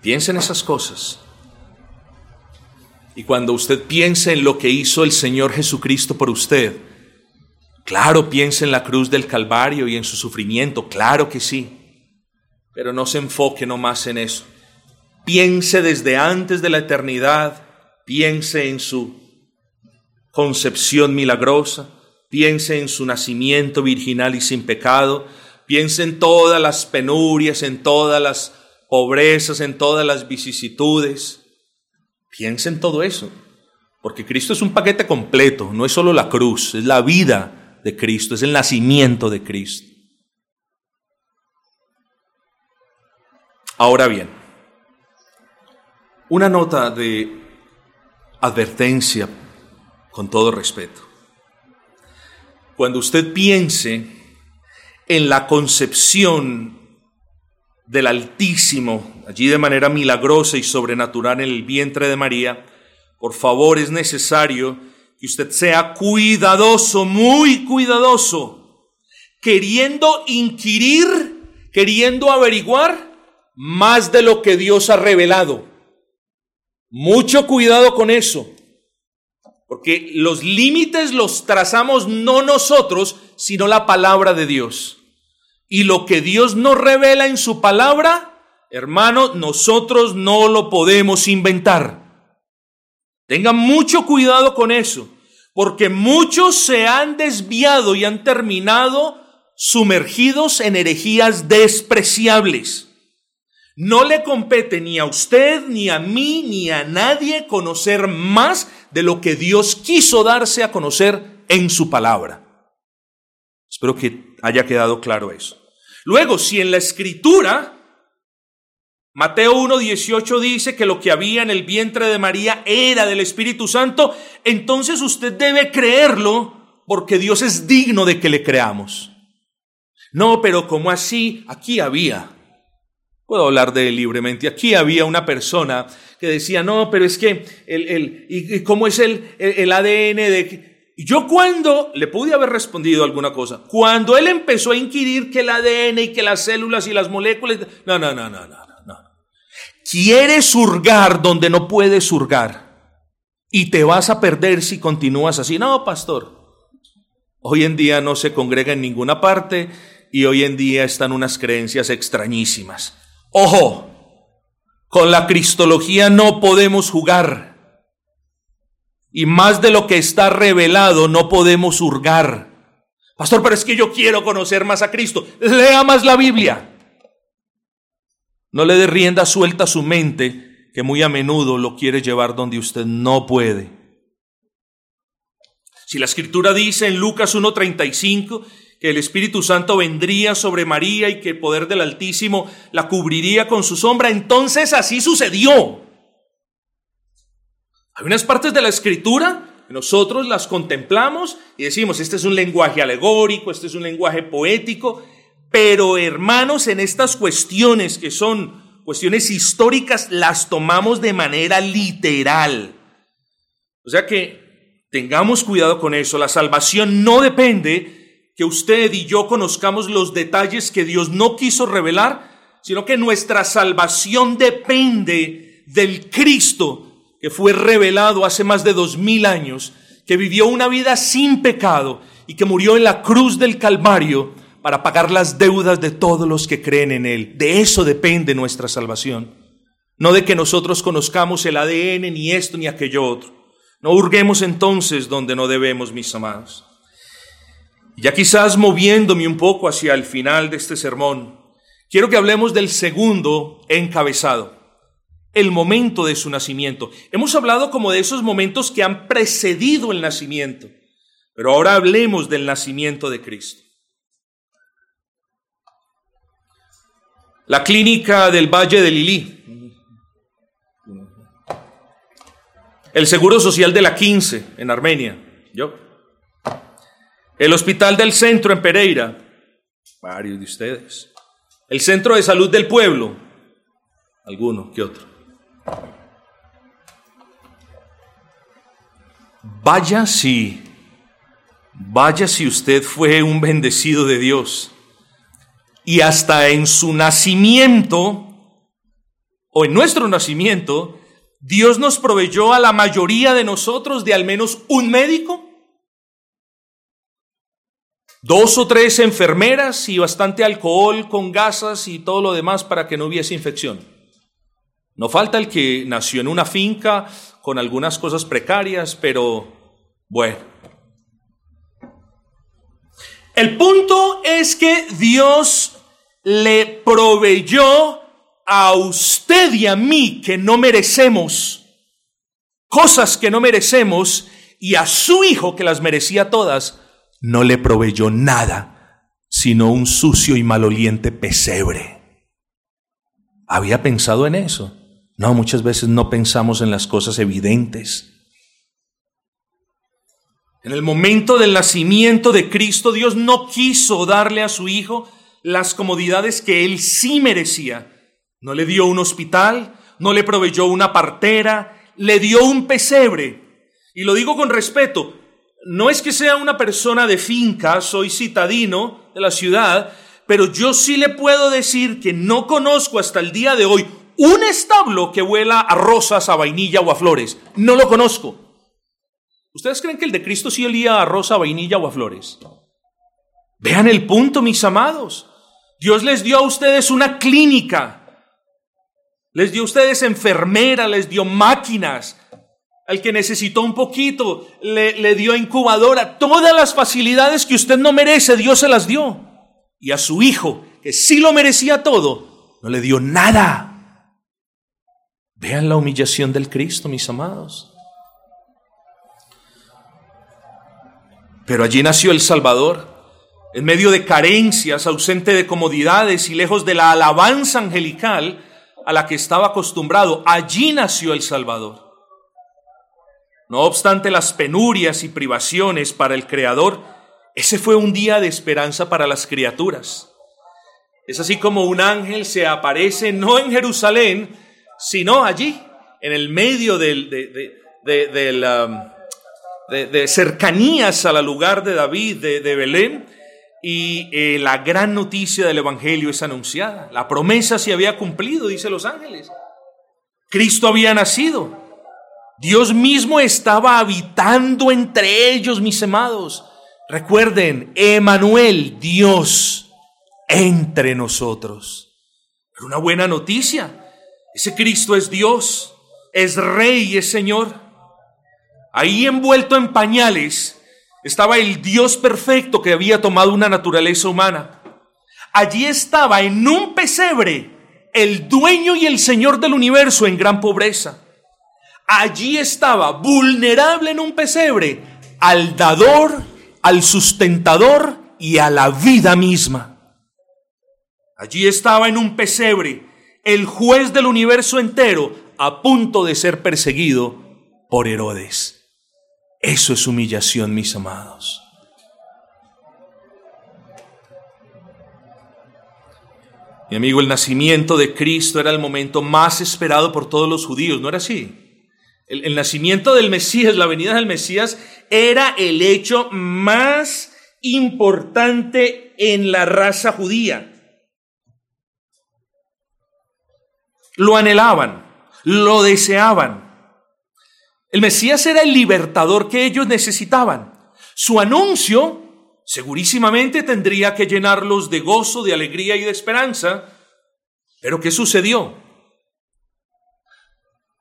Piensa en esas cosas. Y cuando usted piense en lo que hizo el Señor Jesucristo por usted, claro, piense en la cruz del Calvario y en su sufrimiento, claro que sí, pero no se enfoque nomás en eso. Piense desde antes de la eternidad, piense en su concepción milagrosa, piense en su nacimiento virginal y sin pecado, piense en todas las penurias, en todas las pobrezas, en todas las vicisitudes, Piensa en todo eso, porque Cristo es un paquete completo, no es solo la cruz, es la vida de Cristo, es el nacimiento de Cristo. Ahora bien, una nota de advertencia con todo respeto. Cuando usted piense en la concepción del Altísimo, allí de manera milagrosa y sobrenatural en el vientre de María, por favor es necesario que usted sea cuidadoso, muy cuidadoso, queriendo inquirir, queriendo averiguar más de lo que Dios ha revelado. Mucho cuidado con eso, porque los límites los trazamos no nosotros, sino la palabra de Dios. Y lo que Dios nos revela en su palabra, hermano, nosotros no lo podemos inventar. Tengan mucho cuidado con eso, porque muchos se han desviado y han terminado sumergidos en herejías despreciables. No le compete ni a usted, ni a mí, ni a nadie conocer más de lo que Dios quiso darse a conocer en su palabra. Espero que haya quedado claro eso. Luego, si en la escritura, Mateo 1.18 dice que lo que había en el vientre de María era del Espíritu Santo, entonces usted debe creerlo porque Dios es digno de que le creamos. No, pero como así? Aquí había. Puedo hablar de él libremente. Aquí había una persona que decía, no, pero es que el, el y, cómo es el, el ADN de y yo cuando le pude haber respondido alguna cosa, cuando él empezó a inquirir que el ADN y que las células y las moléculas, no, no, no, no, no, no. Quiere surgar donde no puede surgar y te vas a perder si continúas así. No, pastor. Hoy en día no se congrega en ninguna parte y hoy en día están unas creencias extrañísimas. Ojo, con la cristología no podemos jugar. Y más de lo que está revelado no podemos hurgar. Pastor, pero es que yo quiero conocer más a Cristo. Lea más la Biblia. No le dé rienda suelta a su mente, que muy a menudo lo quiere llevar donde usted no puede. Si la escritura dice en Lucas 1.35 el Espíritu Santo vendría sobre María y que el poder del Altísimo la cubriría con su sombra, entonces así sucedió. Hay unas partes de la escritura que nosotros las contemplamos y decimos, este es un lenguaje alegórico, este es un lenguaje poético, pero hermanos, en estas cuestiones que son cuestiones históricas, las tomamos de manera literal. O sea que tengamos cuidado con eso. La salvación no depende que usted y yo conozcamos los detalles que Dios no quiso revelar, sino que nuestra salvación depende del Cristo que fue revelado hace más de dos mil años, que vivió una vida sin pecado y que murió en la cruz del Calvario para pagar las deudas de todos los que creen en Él. De eso depende nuestra salvación. No de que nosotros conozcamos el ADN, ni esto, ni aquello otro. No hurguemos entonces donde no debemos, mis amados. Ya quizás moviéndome un poco hacia el final de este sermón, quiero que hablemos del segundo encabezado el momento de su nacimiento. Hemos hablado como de esos momentos que han precedido el nacimiento, pero ahora hablemos del nacimiento de Cristo. La clínica del Valle de Lilí. El Seguro Social de la 15 en Armenia. Yo. El Hospital del Centro en Pereira. Varios de ustedes. El Centro de Salud del Pueblo. Alguno que otro. Vaya si, vaya si usted fue un bendecido de Dios y hasta en su nacimiento o en nuestro nacimiento, Dios nos proveyó a la mayoría de nosotros de al menos un médico, dos o tres enfermeras y bastante alcohol con gasas y todo lo demás para que no hubiese infección. No falta el que nació en una finca con algunas cosas precarias, pero bueno. El punto es que Dios le proveyó a usted y a mí que no merecemos cosas que no merecemos y a su hijo que las merecía todas, no le proveyó nada, sino un sucio y maloliente pesebre. ¿Había pensado en eso? No, muchas veces no pensamos en las cosas evidentes. En el momento del nacimiento de Cristo, Dios no quiso darle a su Hijo las comodidades que Él sí merecía. No le dio un hospital, no le proveyó una partera, le dio un pesebre. Y lo digo con respeto, no es que sea una persona de finca, soy citadino de la ciudad, pero yo sí le puedo decir que no conozco hasta el día de hoy un establo que vuela a rosas, a vainilla o a flores. No lo conozco. ¿Ustedes creen que el de Cristo sí olía a rosa, a vainilla o a flores? Vean el punto, mis amados. Dios les dio a ustedes una clínica. Les dio a ustedes enfermera, les dio máquinas. Al que necesitó un poquito, le, le dio incubadora. Todas las facilidades que usted no merece, Dios se las dio. Y a su hijo, que sí lo merecía todo, no le dio nada. Vean la humillación del Cristo, mis amados. Pero allí nació el Salvador, en medio de carencias, ausente de comodidades y lejos de la alabanza angelical a la que estaba acostumbrado. Allí nació el Salvador. No obstante las penurias y privaciones para el Creador, ese fue un día de esperanza para las criaturas. Es así como un ángel se aparece no en Jerusalén, sino allí, en el medio del, de, cercanías al lugar de David, de, Belén, y eh, la gran noticia del Evangelio es anunciada. La promesa se había cumplido, dice los ángeles. Cristo había nacido. Dios mismo estaba habitando entre ellos, mis amados. Recuerden, Emanuel, Dios entre nosotros. Una buena noticia. Ese Cristo es Dios, es Rey es Señor. Ahí envuelto en pañales estaba el Dios perfecto que había tomado una naturaleza humana. Allí estaba en un pesebre el dueño y el Señor del universo en gran pobreza. Allí estaba vulnerable en un pesebre al dador, al sustentador y a la vida misma. Allí estaba en un pesebre el juez del universo entero, a punto de ser perseguido por Herodes. Eso es humillación, mis amados. Mi amigo, el nacimiento de Cristo era el momento más esperado por todos los judíos, ¿no era así? El, nacimiento del Mesías, la venida del Mesías, era el hecho más importante en la raza judía. Lo anhelaban, lo deseaban. El Mesías era el libertador que ellos necesitaban. Su anuncio segurísimamente tendría que llenarlos de gozo, de alegría y de esperanza. Pero ¿qué sucedió?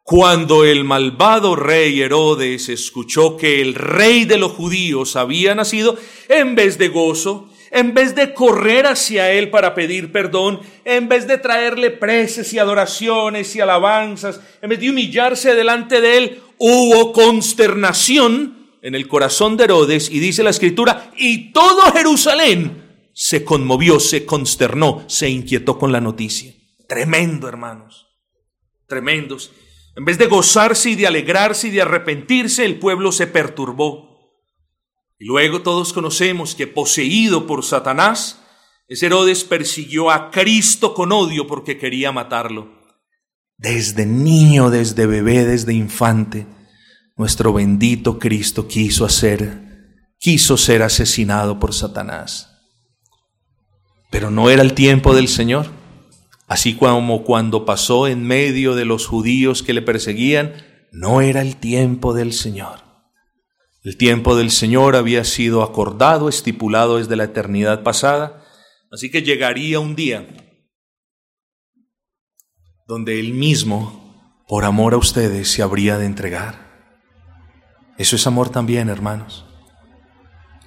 Cuando el malvado rey Herodes escuchó que el rey de los judíos había nacido, en vez de gozo, en vez de correr hacia Él para pedir perdón, en vez de traerle preces y adoraciones y alabanzas, en vez de humillarse delante de Él, hubo consternación en el corazón de Herodes y dice la escritura, y todo Jerusalén se conmovió, se consternó, se inquietó con la noticia. Tremendo, hermanos, tremendos. En vez de gozarse y de alegrarse y de arrepentirse, el pueblo se perturbó. Y luego todos conocemos que poseído por Satanás, ese Herodes persiguió a Cristo con odio porque quería matarlo. Desde niño, desde bebé, desde infante, nuestro bendito Cristo quiso hacer, quiso ser asesinado por Satanás. Pero no era el tiempo del Señor. Así como cuando pasó en medio de los judíos que le perseguían, no era el tiempo del Señor. El tiempo del Señor había sido acordado, estipulado desde la eternidad pasada, así que llegaría un día donde Él mismo, por amor a ustedes, se habría de entregar. Eso es amor también, hermanos.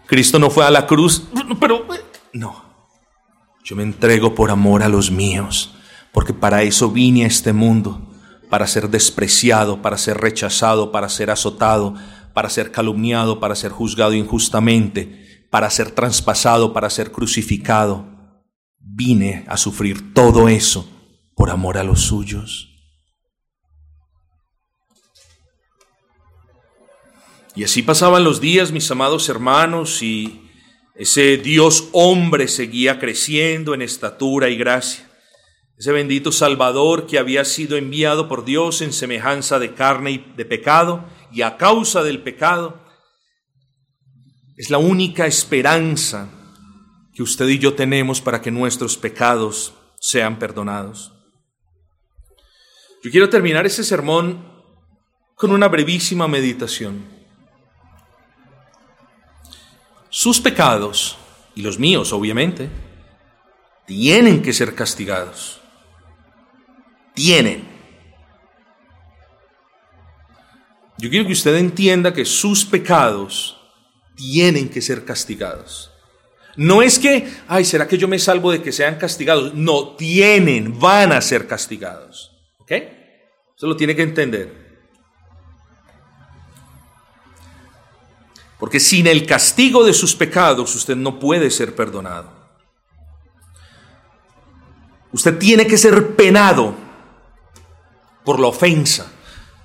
Cristo no fue a la cruz, pero no. Yo me entrego por amor a los míos, porque para eso vine a este mundo, para ser despreciado, para ser rechazado, para ser azotado, para ser calumniado, para ser juzgado injustamente, para ser traspasado, para ser crucificado. Vine a sufrir todo eso por amor a los suyos. Y así pasaban los días, mis amados hermanos, y ese Dios hombre seguía creciendo en estatura y gracia. Ese bendito Salvador que había sido enviado por Dios en semejanza de carne y de pecado y a causa del pecado, es la única esperanza que usted y yo tenemos para que nuestros pecados sean perdonados. Yo quiero terminar ese sermón con una brevísima meditación. Sus pecados, y los míos obviamente, tienen que ser castigados. Tienen. Yo quiero que usted entienda que sus pecados tienen que ser castigados. No es que, ay, ¿será que yo me salvo de que sean castigados? No, tienen, van a ser castigados. ¿Ok? Eso lo tiene que entender. Porque sin el castigo de sus pecados usted no puede ser perdonado. Usted tiene que ser penado por la ofensa.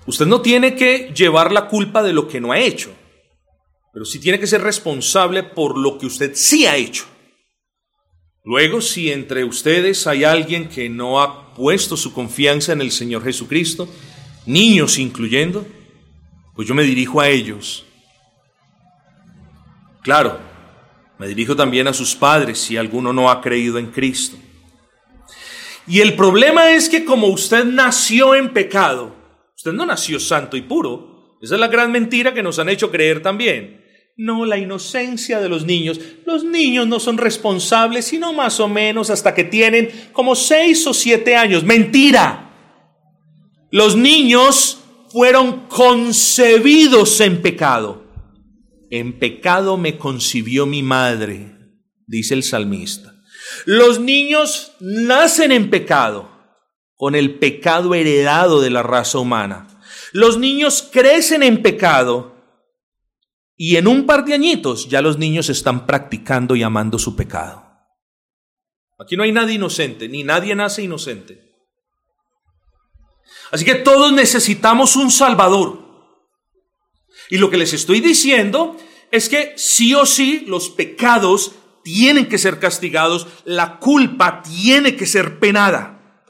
Usted no tiene que llevar la culpa de lo que no ha hecho, pero sí tiene que ser responsable por lo que usted sí ha hecho. Luego, si entre ustedes hay alguien que no ha puesto su confianza en el Señor Jesucristo, niños incluyendo, pues yo me dirijo a ellos Claro, me dirijo también a sus padres si alguno no ha creído en Cristo. Y el problema es que como usted nació en pecado, usted no nació santo y puro. Esa es la gran mentira que nos han hecho creer también. No, la inocencia de los niños. Los niños no son responsables, sino más o menos hasta que tienen como seis o siete años. Mentira. Los niños fueron concebidos en pecado. En pecado me concibió mi madre, dice el salmista. Los niños nacen en pecado, con el pecado heredado de la raza humana. Los niños crecen en pecado y en un par de añitos ya los niños están practicando y amando su pecado. Aquí no hay nadie inocente, ni nadie nace inocente. Así que todos necesitamos un Salvador. Y lo que les estoy diciendo es que sí o sí los pecados tienen que ser castigados, la culpa tiene que ser penada.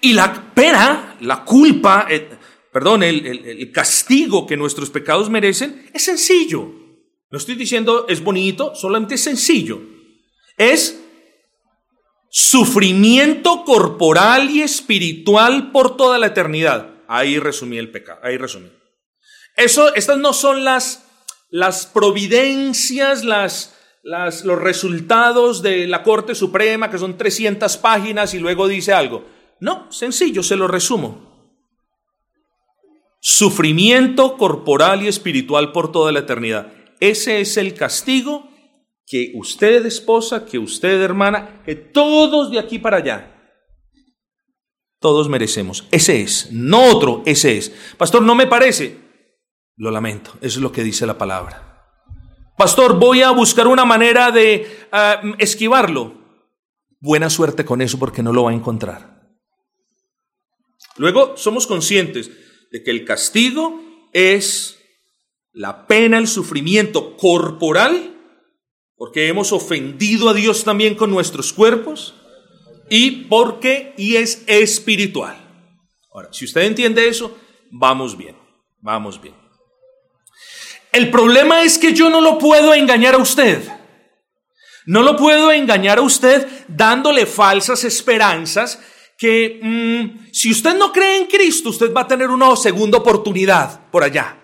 Y la pena, la culpa, eh, perdón, el, el castigo que nuestros pecados merecen es sencillo. No estoy diciendo es bonito, solamente es sencillo. Es sufrimiento corporal y espiritual por toda la eternidad. Ahí resumí el pecado, ahí resumí. Eso, estas no son las, las providencias, las, las, los resultados de la Corte Suprema, que son 300 páginas y luego dice algo. No, sencillo, se lo resumo. Sufrimiento corporal y espiritual por toda la eternidad. Ese es el castigo que usted, esposa, que usted, hermana, que todos de aquí para allá todos merecemos. Ese es, no otro, ese es. Pastor, no me parece. Lo lamento, es lo que dice la palabra. Pastor, voy a buscar una manera de ah, esquivarlo. Buena suerte con eso porque no lo va a encontrar. Luego somos conscientes de que el castigo es la pena, el sufrimiento corporal, porque hemos ofendido a Dios también con nuestros cuerpos, y porque y es espiritual. Ahora, si usted entiende eso, vamos bien, vamos bien. El problema es que yo no lo puedo engañar a usted. No lo puedo engañar a usted dándole falsas esperanzas que mm, si usted no cree en Cristo, usted va a tener una segunda oportunidad por allá.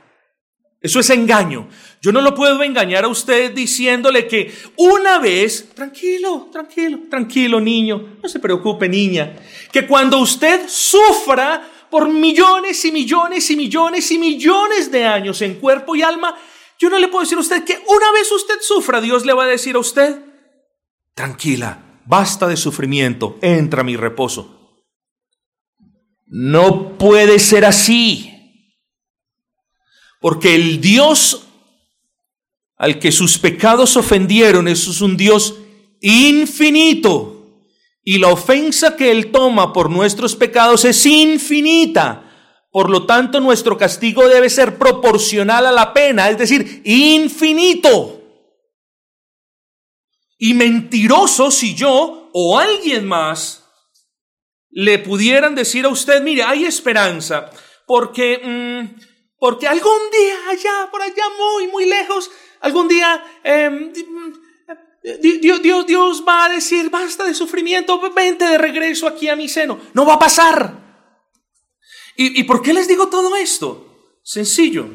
Eso es engaño. Yo no lo puedo engañar a usted diciéndole que una vez, tranquilo, tranquilo, tranquilo niño, no se preocupe niña, que cuando usted sufra por millones y millones y millones y millones de años en cuerpo y alma, yo no le puedo decir a usted que una vez usted sufra, Dios le va a decir a usted, tranquila, basta de sufrimiento, entra a mi reposo. No puede ser así. Porque el Dios al que sus pecados ofendieron, eso es un Dios infinito. Y la ofensa que Él toma por nuestros pecados es infinita. Por lo tanto, nuestro castigo debe ser proporcional a la pena, es decir, infinito. Y mentiroso si yo o alguien más le pudieran decir a usted, mire, hay esperanza, porque, mm, porque algún día allá, por allá muy, muy lejos, algún día em, Dios, Dios, Dios va a decir, basta de sufrimiento, vente de regreso aquí a mi seno. No va a pasar. ¿Y, ¿Y por qué les digo todo esto? Sencillo.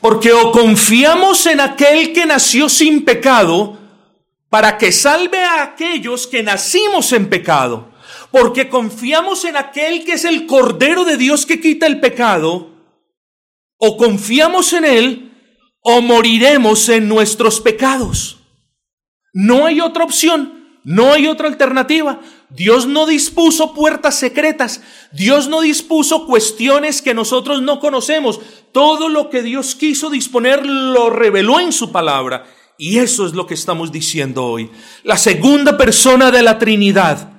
Porque o confiamos en aquel que nació sin pecado para que salve a aquellos que nacimos en pecado porque confiamos en aquel que es el Cordero de Dios que quita el pecado, o confiamos en Él, o moriremos en nuestros pecados. No hay otra opción, no hay otra alternativa. Dios no dispuso puertas secretas, Dios no dispuso cuestiones que nosotros no conocemos. Todo lo que Dios quiso disponer lo reveló en su palabra. Y eso es lo que estamos diciendo hoy. La segunda persona de la Trinidad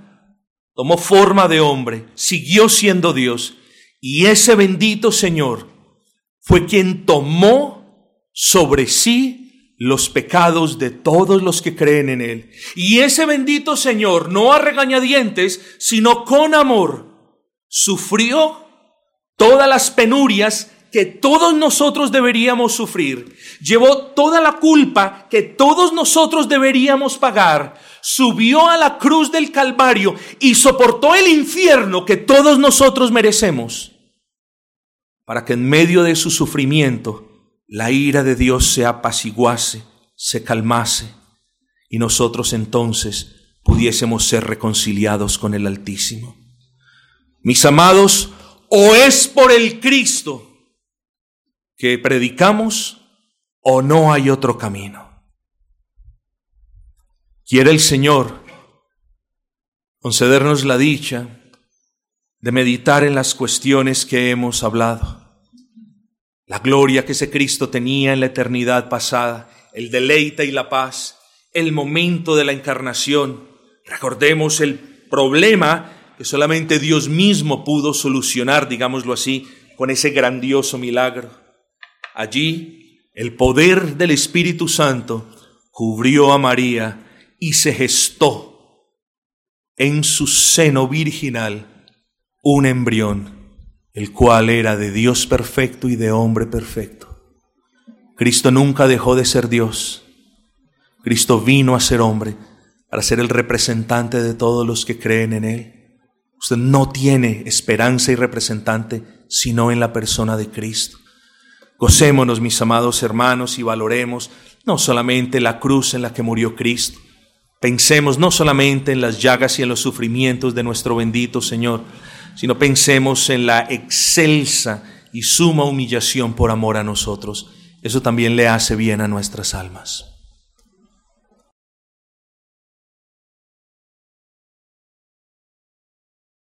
tomó forma de hombre, siguió siendo Dios, y ese bendito Señor fue quien tomó sobre sí los pecados de todos los que creen en Él. Y ese bendito Señor, no a regañadientes, sino con amor, sufrió todas las penurias que todos nosotros deberíamos sufrir. Llevó toda la culpa que todos nosotros deberíamos pagar subió a la cruz del Calvario y soportó el infierno que todos nosotros merecemos, para que en medio de su sufrimiento la ira de Dios se apaciguase, se calmase, y nosotros entonces pudiésemos ser reconciliados con el Altísimo. Mis amados, o es por el Cristo que predicamos, o no hay otro camino. Quiere el Señor concedernos la dicha de meditar en las cuestiones que hemos hablado. La gloria que ese Cristo tenía en la eternidad pasada, el deleite y la paz, el momento de la encarnación. Recordemos el problema que solamente Dios mismo pudo solucionar, digámoslo así, con ese grandioso milagro. Allí el poder del Espíritu Santo cubrió a María y se gestó en su seno virginal un embrión, el cual era de Dios perfecto y de hombre perfecto. Cristo nunca dejó de ser Dios. Cristo vino a ser hombre para ser el representante de todos los que creen en Él. Usted no tiene esperanza y representante sino en la persona de Cristo. Gocémonos, mis amados hermanos, y valoremos no solamente la cruz en la que murió Cristo, Pensemos no solamente en las llagas y en los sufrimientos de nuestro bendito Señor, sino pensemos en la excelsa y suma humillación por amor a nosotros. Eso también le hace bien a nuestras almas.